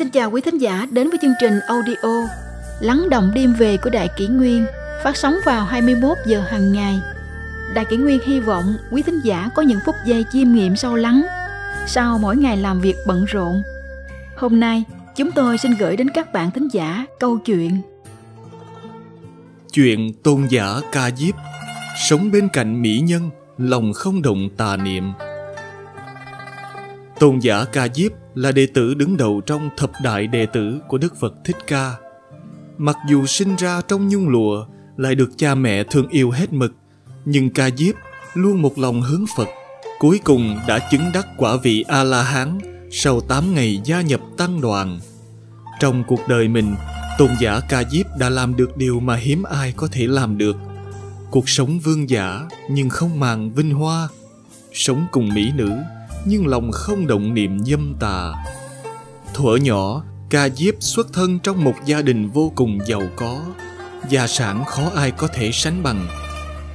Xin chào quý thính giả đến với chương trình audio Lắng động đêm về của Đại Kỷ Nguyên phát sóng vào 21 giờ hàng ngày. Đại Kỷ Nguyên hy vọng quý thính giả có những phút giây chiêm nghiệm sâu lắng sau mỗi ngày làm việc bận rộn. Hôm nay, chúng tôi xin gửi đến các bạn thính giả câu chuyện Chuyện tôn giả ca diếp Sống bên cạnh mỹ nhân Lòng không động tà niệm Tôn giả ca diếp là đệ tử đứng đầu trong thập đại đệ tử của Đức Phật Thích Ca. Mặc dù sinh ra trong nhung lụa, lại được cha mẹ thương yêu hết mực, nhưng ca diếp luôn một lòng hướng Phật. Cuối cùng đã chứng đắc quả vị A-la-hán sau 8 ngày gia nhập tăng đoàn. Trong cuộc đời mình, tôn giả ca diếp đã làm được điều mà hiếm ai có thể làm được. Cuộc sống vương giả nhưng không màng vinh hoa, sống cùng mỹ nữ nhưng lòng không động niệm dâm tà. Thuở nhỏ, Ca Diếp xuất thân trong một gia đình vô cùng giàu có, gia sản khó ai có thể sánh bằng.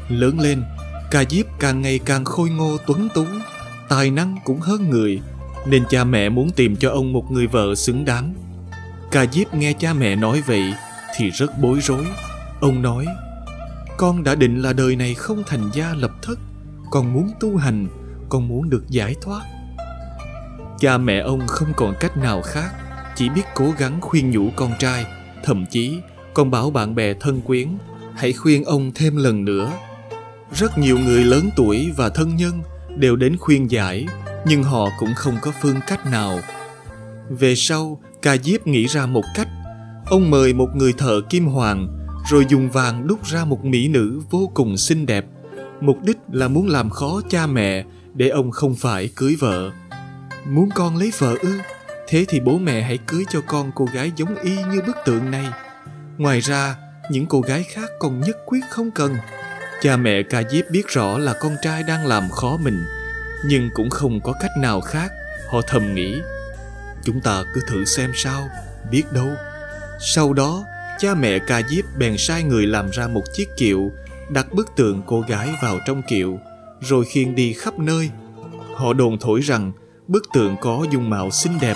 Lớn lên, Ca Diếp càng ngày càng khôi ngô tuấn tú, tài năng cũng hơn người, nên cha mẹ muốn tìm cho ông một người vợ xứng đáng. Ca Diếp nghe cha mẹ nói vậy thì rất bối rối. Ông nói, con đã định là đời này không thành gia lập thất, còn muốn tu hành, con muốn được giải thoát. Cha mẹ ông không còn cách nào khác, chỉ biết cố gắng khuyên nhủ con trai, thậm chí còn bảo bạn bè thân quyến, hãy khuyên ông thêm lần nữa. Rất nhiều người lớn tuổi và thân nhân đều đến khuyên giải, nhưng họ cũng không có phương cách nào. Về sau, ca diếp nghĩ ra một cách. Ông mời một người thợ kim hoàng, rồi dùng vàng đúc ra một mỹ nữ vô cùng xinh đẹp. Mục đích là muốn làm khó cha mẹ để ông không phải cưới vợ. Muốn con lấy vợ ư? Thế thì bố mẹ hãy cưới cho con cô gái giống y như bức tượng này. Ngoài ra, những cô gái khác còn nhất quyết không cần. Cha mẹ ca diếp biết rõ là con trai đang làm khó mình, nhưng cũng không có cách nào khác, họ thầm nghĩ. Chúng ta cứ thử xem sao, biết đâu. Sau đó, cha mẹ ca diếp bèn sai người làm ra một chiếc kiệu, đặt bức tượng cô gái vào trong kiệu rồi khiêng đi khắp nơi. Họ đồn thổi rằng bức tượng có dung mạo xinh đẹp,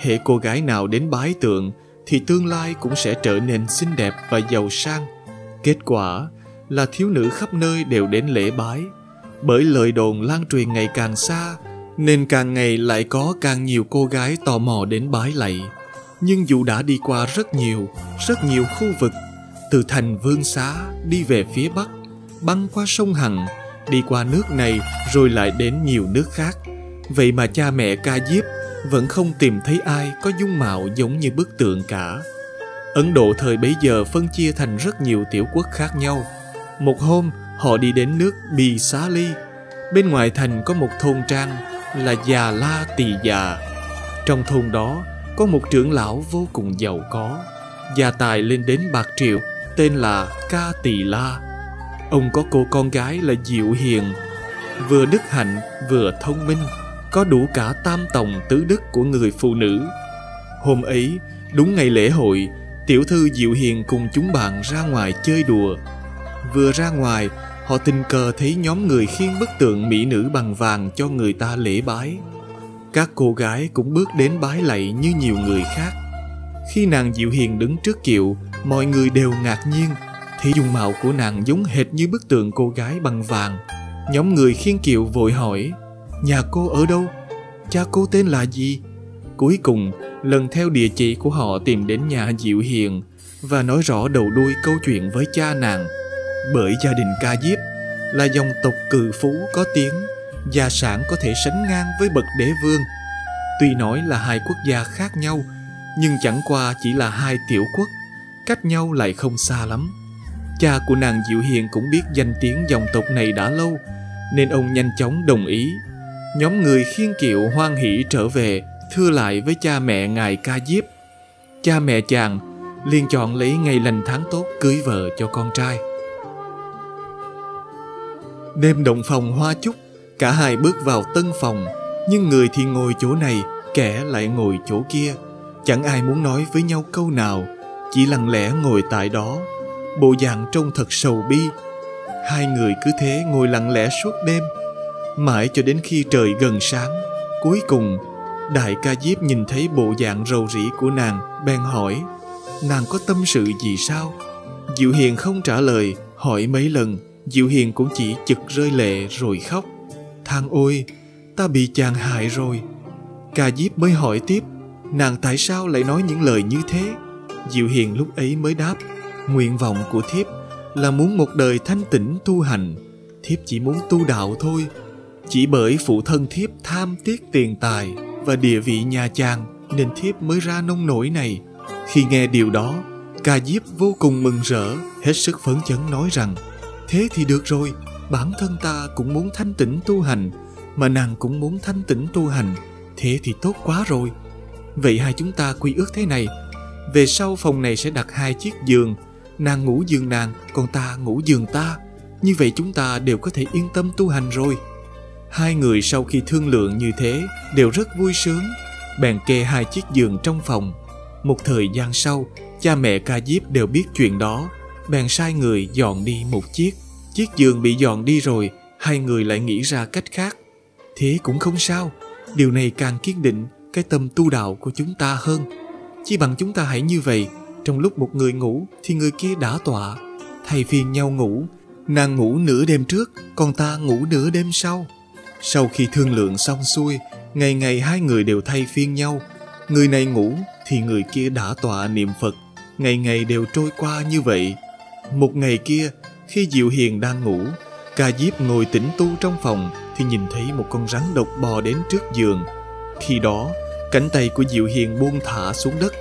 hệ cô gái nào đến bái tượng thì tương lai cũng sẽ trở nên xinh đẹp và giàu sang. Kết quả là thiếu nữ khắp nơi đều đến lễ bái. Bởi lời đồn lan truyền ngày càng xa, nên càng ngày lại có càng nhiều cô gái tò mò đến bái lạy. Nhưng dù đã đi qua rất nhiều, rất nhiều khu vực, từ thành Vương Xá đi về phía Bắc, băng qua sông Hằng, đi qua nước này rồi lại đến nhiều nước khác. Vậy mà cha mẹ ca diếp vẫn không tìm thấy ai có dung mạo giống như bức tượng cả. Ấn Độ thời bấy giờ phân chia thành rất nhiều tiểu quốc khác nhau. Một hôm, họ đi đến nước Bì Xá Ly. Bên ngoài thành có một thôn trang là Già La Tỳ Già. Trong thôn đó có một trưởng lão vô cùng giàu có. Gia tài lên đến bạc triệu, tên là Ca Tỳ La Ông có cô con gái là Diệu Hiền, vừa đức hạnh vừa thông minh, có đủ cả tam tòng tứ đức của người phụ nữ. Hôm ấy, đúng ngày lễ hội, tiểu thư Diệu Hiền cùng chúng bạn ra ngoài chơi đùa. Vừa ra ngoài, họ tình cờ thấy nhóm người khiêng bức tượng mỹ nữ bằng vàng cho người ta lễ bái. Các cô gái cũng bước đến bái lạy như nhiều người khác. Khi nàng Diệu Hiền đứng trước kiệu, mọi người đều ngạc nhiên – thì dung mạo của nàng giống hệt như bức tượng cô gái bằng vàng. Nhóm người khiên kiệu vội hỏi, nhà cô ở đâu? Cha cô tên là gì? Cuối cùng, lần theo địa chỉ của họ tìm đến nhà Diệu Hiền và nói rõ đầu đuôi câu chuyện với cha nàng. Bởi gia đình ca diếp là dòng tộc cự phú có tiếng, gia sản có thể sánh ngang với bậc đế vương. Tuy nói là hai quốc gia khác nhau, nhưng chẳng qua chỉ là hai tiểu quốc, cách nhau lại không xa lắm. Cha của nàng Diệu Hiền cũng biết danh tiếng dòng tộc này đã lâu, nên ông nhanh chóng đồng ý. Nhóm người khiên kiệu hoan hỷ trở về, thưa lại với cha mẹ ngài Ca Diếp. Cha mẹ chàng liền chọn lấy ngày lành tháng tốt cưới vợ cho con trai. Đêm động phòng hoa chúc, cả hai bước vào tân phòng, nhưng người thì ngồi chỗ này, kẻ lại ngồi chỗ kia. Chẳng ai muốn nói với nhau câu nào, chỉ lặng lẽ ngồi tại đó bộ dạng trông thật sầu bi hai người cứ thế ngồi lặng lẽ suốt đêm mãi cho đến khi trời gần sáng cuối cùng Đại ca diếp nhìn thấy bộ dạng rầu rĩ của nàng, bèn hỏi, nàng có tâm sự gì sao? Diệu Hiền không trả lời, hỏi mấy lần, Diệu Hiền cũng chỉ chực rơi lệ rồi khóc. Thang ôi, ta bị chàng hại rồi. Ca diếp mới hỏi tiếp, nàng tại sao lại nói những lời như thế? Diệu Hiền lúc ấy mới đáp, nguyện vọng của thiếp là muốn một đời thanh tịnh tu hành. Thiếp chỉ muốn tu đạo thôi. Chỉ bởi phụ thân thiếp tham tiếc tiền tài và địa vị nhà chàng nên thiếp mới ra nông nổi này. Khi nghe điều đó, ca diếp vô cùng mừng rỡ, hết sức phấn chấn nói rằng Thế thì được rồi, bản thân ta cũng muốn thanh tịnh tu hành, mà nàng cũng muốn thanh tịnh tu hành, thế thì tốt quá rồi. Vậy hai chúng ta quy ước thế này, về sau phòng này sẽ đặt hai chiếc giường, nàng ngủ giường nàng, còn ta ngủ giường ta. Như vậy chúng ta đều có thể yên tâm tu hành rồi. Hai người sau khi thương lượng như thế đều rất vui sướng, bèn kê hai chiếc giường trong phòng. Một thời gian sau, cha mẹ ca diếp đều biết chuyện đó, bèn sai người dọn đi một chiếc. Chiếc giường bị dọn đi rồi, hai người lại nghĩ ra cách khác. Thế cũng không sao, điều này càng kiên định cái tâm tu đạo của chúng ta hơn. Chỉ bằng chúng ta hãy như vậy, trong lúc một người ngủ thì người kia đã tọa, thay phiên nhau ngủ, nàng ngủ nửa đêm trước, còn ta ngủ nửa đêm sau. Sau khi thương lượng xong xuôi, ngày ngày hai người đều thay phiên nhau, người này ngủ thì người kia đã tọa niệm Phật, ngày ngày đều trôi qua như vậy. Một ngày kia, khi Diệu Hiền đang ngủ, Ca Diếp ngồi tĩnh tu trong phòng thì nhìn thấy một con rắn độc bò đến trước giường. Khi đó, cánh tay của Diệu Hiền buông thả xuống đất.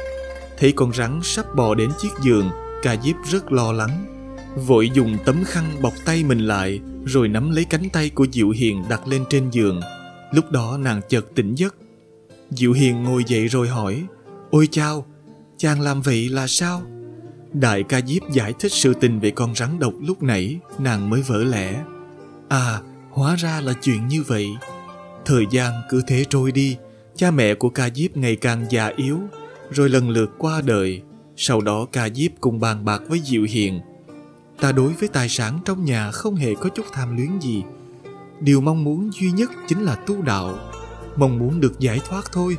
Thấy con rắn sắp bò đến chiếc giường, Ca Diếp rất lo lắng. Vội dùng tấm khăn bọc tay mình lại, rồi nắm lấy cánh tay của Diệu Hiền đặt lên trên giường. Lúc đó nàng chợt tỉnh giấc. Diệu Hiền ngồi dậy rồi hỏi, Ôi chao, chàng làm vậy là sao? Đại ca diếp giải thích sự tình về con rắn độc lúc nãy, nàng mới vỡ lẽ. À, hóa ra là chuyện như vậy. Thời gian cứ thế trôi đi, cha mẹ của ca diếp ngày càng già yếu, rồi lần lượt qua đời. Sau đó ca diếp cùng bàn bạc với Diệu Hiền. Ta đối với tài sản trong nhà không hề có chút tham luyến gì. Điều mong muốn duy nhất chính là tu đạo. Mong muốn được giải thoát thôi.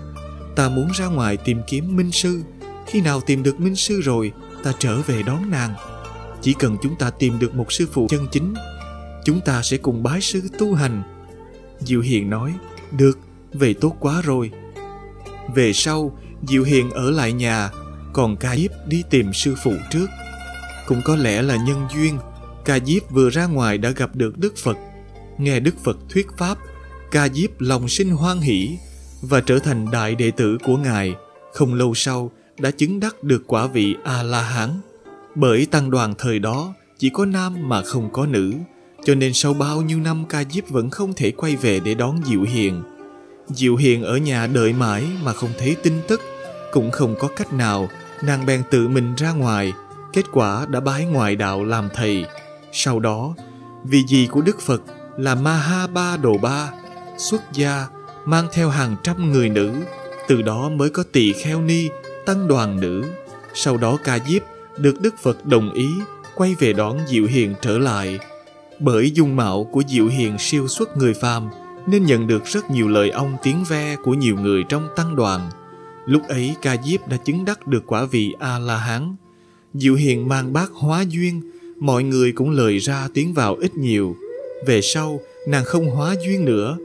Ta muốn ra ngoài tìm kiếm minh sư. Khi nào tìm được minh sư rồi, ta trở về đón nàng. Chỉ cần chúng ta tìm được một sư phụ chân chính, chúng ta sẽ cùng bái sư tu hành. Diệu Hiền nói, được, vậy tốt quá rồi. Về sau, Diệu Hiền ở lại nhà, còn Ca Diếp đi tìm sư phụ trước. Cũng có lẽ là nhân duyên, Ca Diếp vừa ra ngoài đã gặp được Đức Phật. Nghe Đức Phật thuyết Pháp, Ca Diếp lòng sinh hoan hỷ và trở thành đại đệ tử của Ngài. Không lâu sau, đã chứng đắc được quả vị A-la-hán. Bởi tăng đoàn thời đó chỉ có nam mà không có nữ, cho nên sau bao nhiêu năm ca diếp vẫn không thể quay về để đón Diệu Hiền. Diệu Hiền ở nhà đợi mãi mà không thấy tin tức, cũng không có cách nào, nàng bèn tự mình ra ngoài, kết quả đã bái ngoại đạo làm thầy. Sau đó, vì gì của Đức Phật là Maha Ba Đồ Ba, xuất gia, mang theo hàng trăm người nữ, từ đó mới có tỳ kheo ni tăng đoàn nữ. Sau đó ca diếp được Đức Phật đồng ý quay về đón Diệu Hiền trở lại. Bởi dung mạo của Diệu Hiền siêu xuất người phàm nên nhận được rất nhiều lời ông tiếng ve của nhiều người trong tăng đoàn. Lúc ấy ca diếp đã chứng đắc được quả vị A-la-hán. Diệu Hiền mang bát hóa duyên, mọi người cũng lời ra tiếng vào ít nhiều. Về sau, nàng không hóa duyên nữa.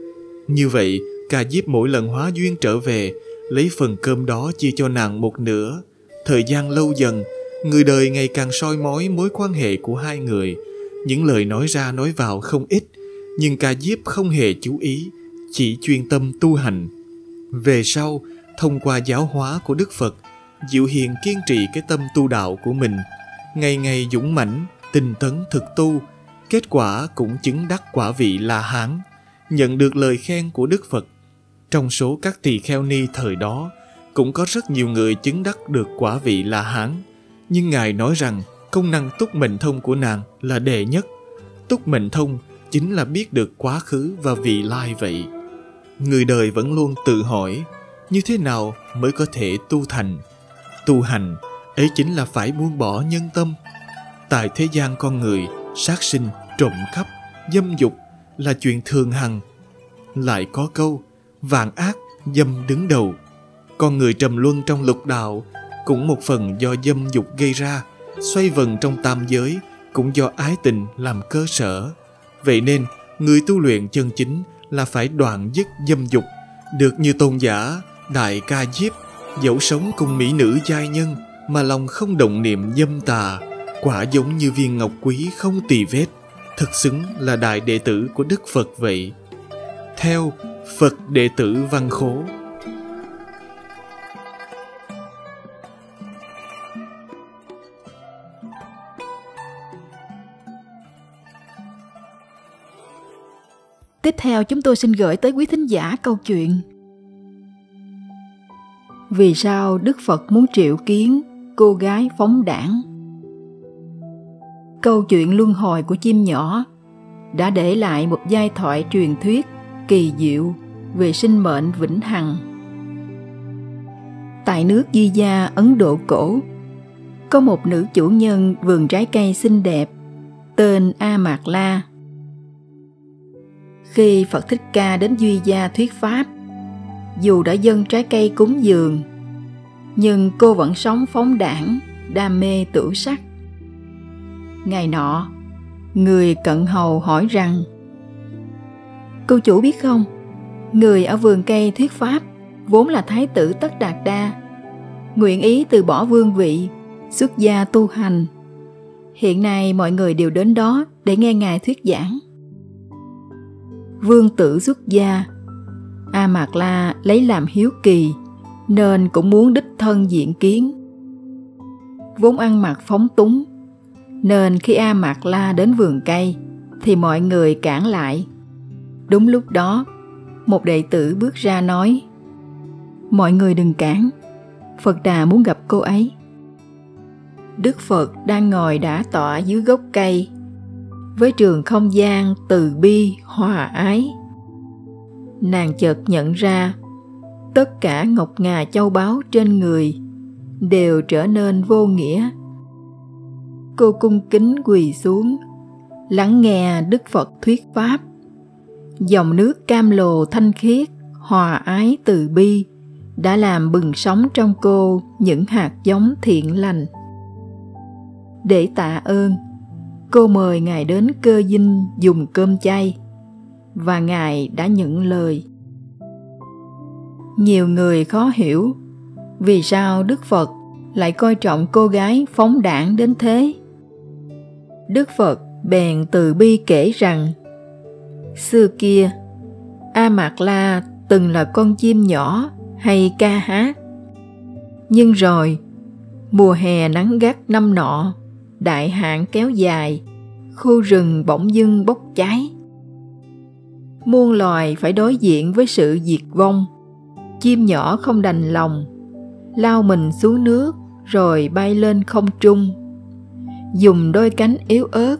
Như vậy, ca diếp mỗi lần hóa duyên trở về lấy phần cơm đó chia cho nàng một nửa. Thời gian lâu dần, người đời ngày càng soi mói mối quan hệ của hai người. Những lời nói ra nói vào không ít, nhưng ca diếp không hề chú ý, chỉ chuyên tâm tu hành. Về sau, thông qua giáo hóa của Đức Phật, Diệu Hiền kiên trì cái tâm tu đạo của mình, ngày ngày dũng mãnh, tinh tấn thực tu, kết quả cũng chứng đắc quả vị là hán, nhận được lời khen của Đức Phật trong số các tỳ kheo ni thời đó, cũng có rất nhiều người chứng đắc được quả vị là hán. Nhưng Ngài nói rằng công năng túc mệnh thông của nàng là đệ nhất. Túc mệnh thông chính là biết được quá khứ và vị lai vậy. Người đời vẫn luôn tự hỏi như thế nào mới có thể tu thành. Tu hành ấy chính là phải buông bỏ nhân tâm. Tại thế gian con người, sát sinh, trộm cắp, dâm dục là chuyện thường hằng. Lại có câu vạn ác dâm đứng đầu. Con người trầm luân trong lục đạo cũng một phần do dâm dục gây ra, xoay vần trong tam giới cũng do ái tình làm cơ sở. Vậy nên, người tu luyện chân chính là phải đoạn dứt dâm dục, được như tôn giả, đại ca diếp, dẫu sống cùng mỹ nữ giai nhân mà lòng không động niệm dâm tà, quả giống như viên ngọc quý không tỳ vết, thật xứng là đại đệ tử của Đức Phật vậy. Theo Phật đệ tử Văn Khố Tiếp theo chúng tôi xin gửi tới quý thính giả câu chuyện Vì sao Đức Phật muốn triệu kiến cô gái phóng đảng? Câu chuyện luân hồi của chim nhỏ đã để lại một giai thoại truyền thuyết kỳ diệu về sinh mệnh vĩnh hằng. Tại nước Di Gia Ấn Độ cổ, có một nữ chủ nhân vườn trái cây xinh đẹp tên A Mạc La khi Phật Thích Ca đến Duy Gia thuyết Pháp. Dù đã dâng trái cây cúng dường, nhưng cô vẫn sống phóng đảng, đam mê tử sắc. Ngày nọ, người cận hầu hỏi rằng Cô chủ biết không, người ở vườn cây thuyết Pháp vốn là Thái tử Tất Đạt Đa, nguyện ý từ bỏ vương vị, xuất gia tu hành. Hiện nay mọi người đều đến đó để nghe Ngài thuyết giảng vương tử xuất gia. A mạc la lấy làm hiếu kỳ, nên cũng muốn đích thân diện kiến. Vốn ăn mặc phóng túng, nên khi a mạc la đến vườn cây, thì mọi người cản lại. Đúng lúc đó, một đệ tử bước ra nói, mọi người đừng cản, phật đà muốn gặp cô ấy. Đức phật đang ngồi đã tọa dưới gốc cây với trường không gian từ bi, hòa ái. Nàng chợt nhận ra, tất cả ngọc ngà châu báu trên người đều trở nên vô nghĩa. Cô cung kính quỳ xuống, lắng nghe đức phật thuyết pháp. Dòng nước cam lồ thanh khiết, hòa ái từ bi đã làm bừng sống trong cô những hạt giống thiện lành. Để tạ ơn cô mời ngài đến cơ dinh dùng cơm chay, và ngài đã nhận lời. Nhiều người khó hiểu vì sao đức phật lại coi trọng cô gái phóng đảng đến thế. Đức phật bèn từ bi kể rằng, xưa kia a mạc la từng là con chim nhỏ hay ca hát. Nhưng rồi, mùa hè nắng gắt năm nọ đại hạn kéo dài, khu rừng bỗng dưng bốc cháy. Muôn loài phải đối diện với sự diệt vong. Chim nhỏ không đành lòng, lao mình xuống nước rồi bay lên không trung. Dùng đôi cánh yếu ớt,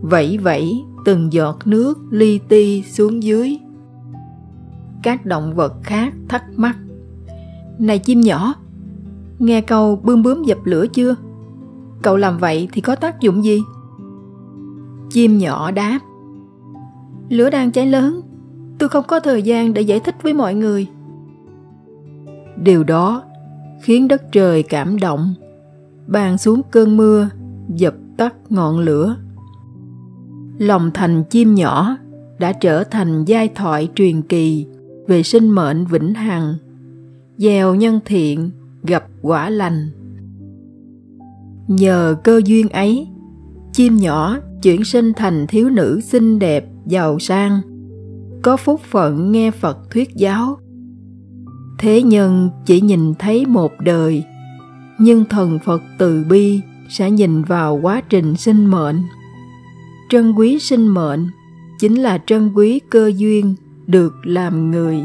vẫy vẫy từng giọt nước li ti xuống dưới. Các động vật khác thắc mắc, này chim nhỏ, nghe câu bươm bướm dập lửa chưa? Cậu làm vậy thì có tác dụng gì? Chim nhỏ đáp, lửa đang cháy lớn. Tôi không có thời gian để giải thích với mọi người. Điều đó khiến đất trời cảm động. Ban xuống cơn mưa, dập tắt ngọn lửa. Lòng thành chim nhỏ đã trở thành giai thoại truyền kỳ về sinh mệnh vĩnh hằng. Gieo nhân thiện, gặp quả lành nhờ cơ duyên ấy, chim nhỏ chuyển sinh thành thiếu nữ xinh đẹp, giàu sang. Có phúc phận nghe phật thuyết giáo. Thế nhân chỉ nhìn thấy một đời, nhưng thần phật từ bi sẽ nhìn vào quá trình sinh mệnh. Trân quý sinh mệnh chính là trân quý cơ duyên được làm người.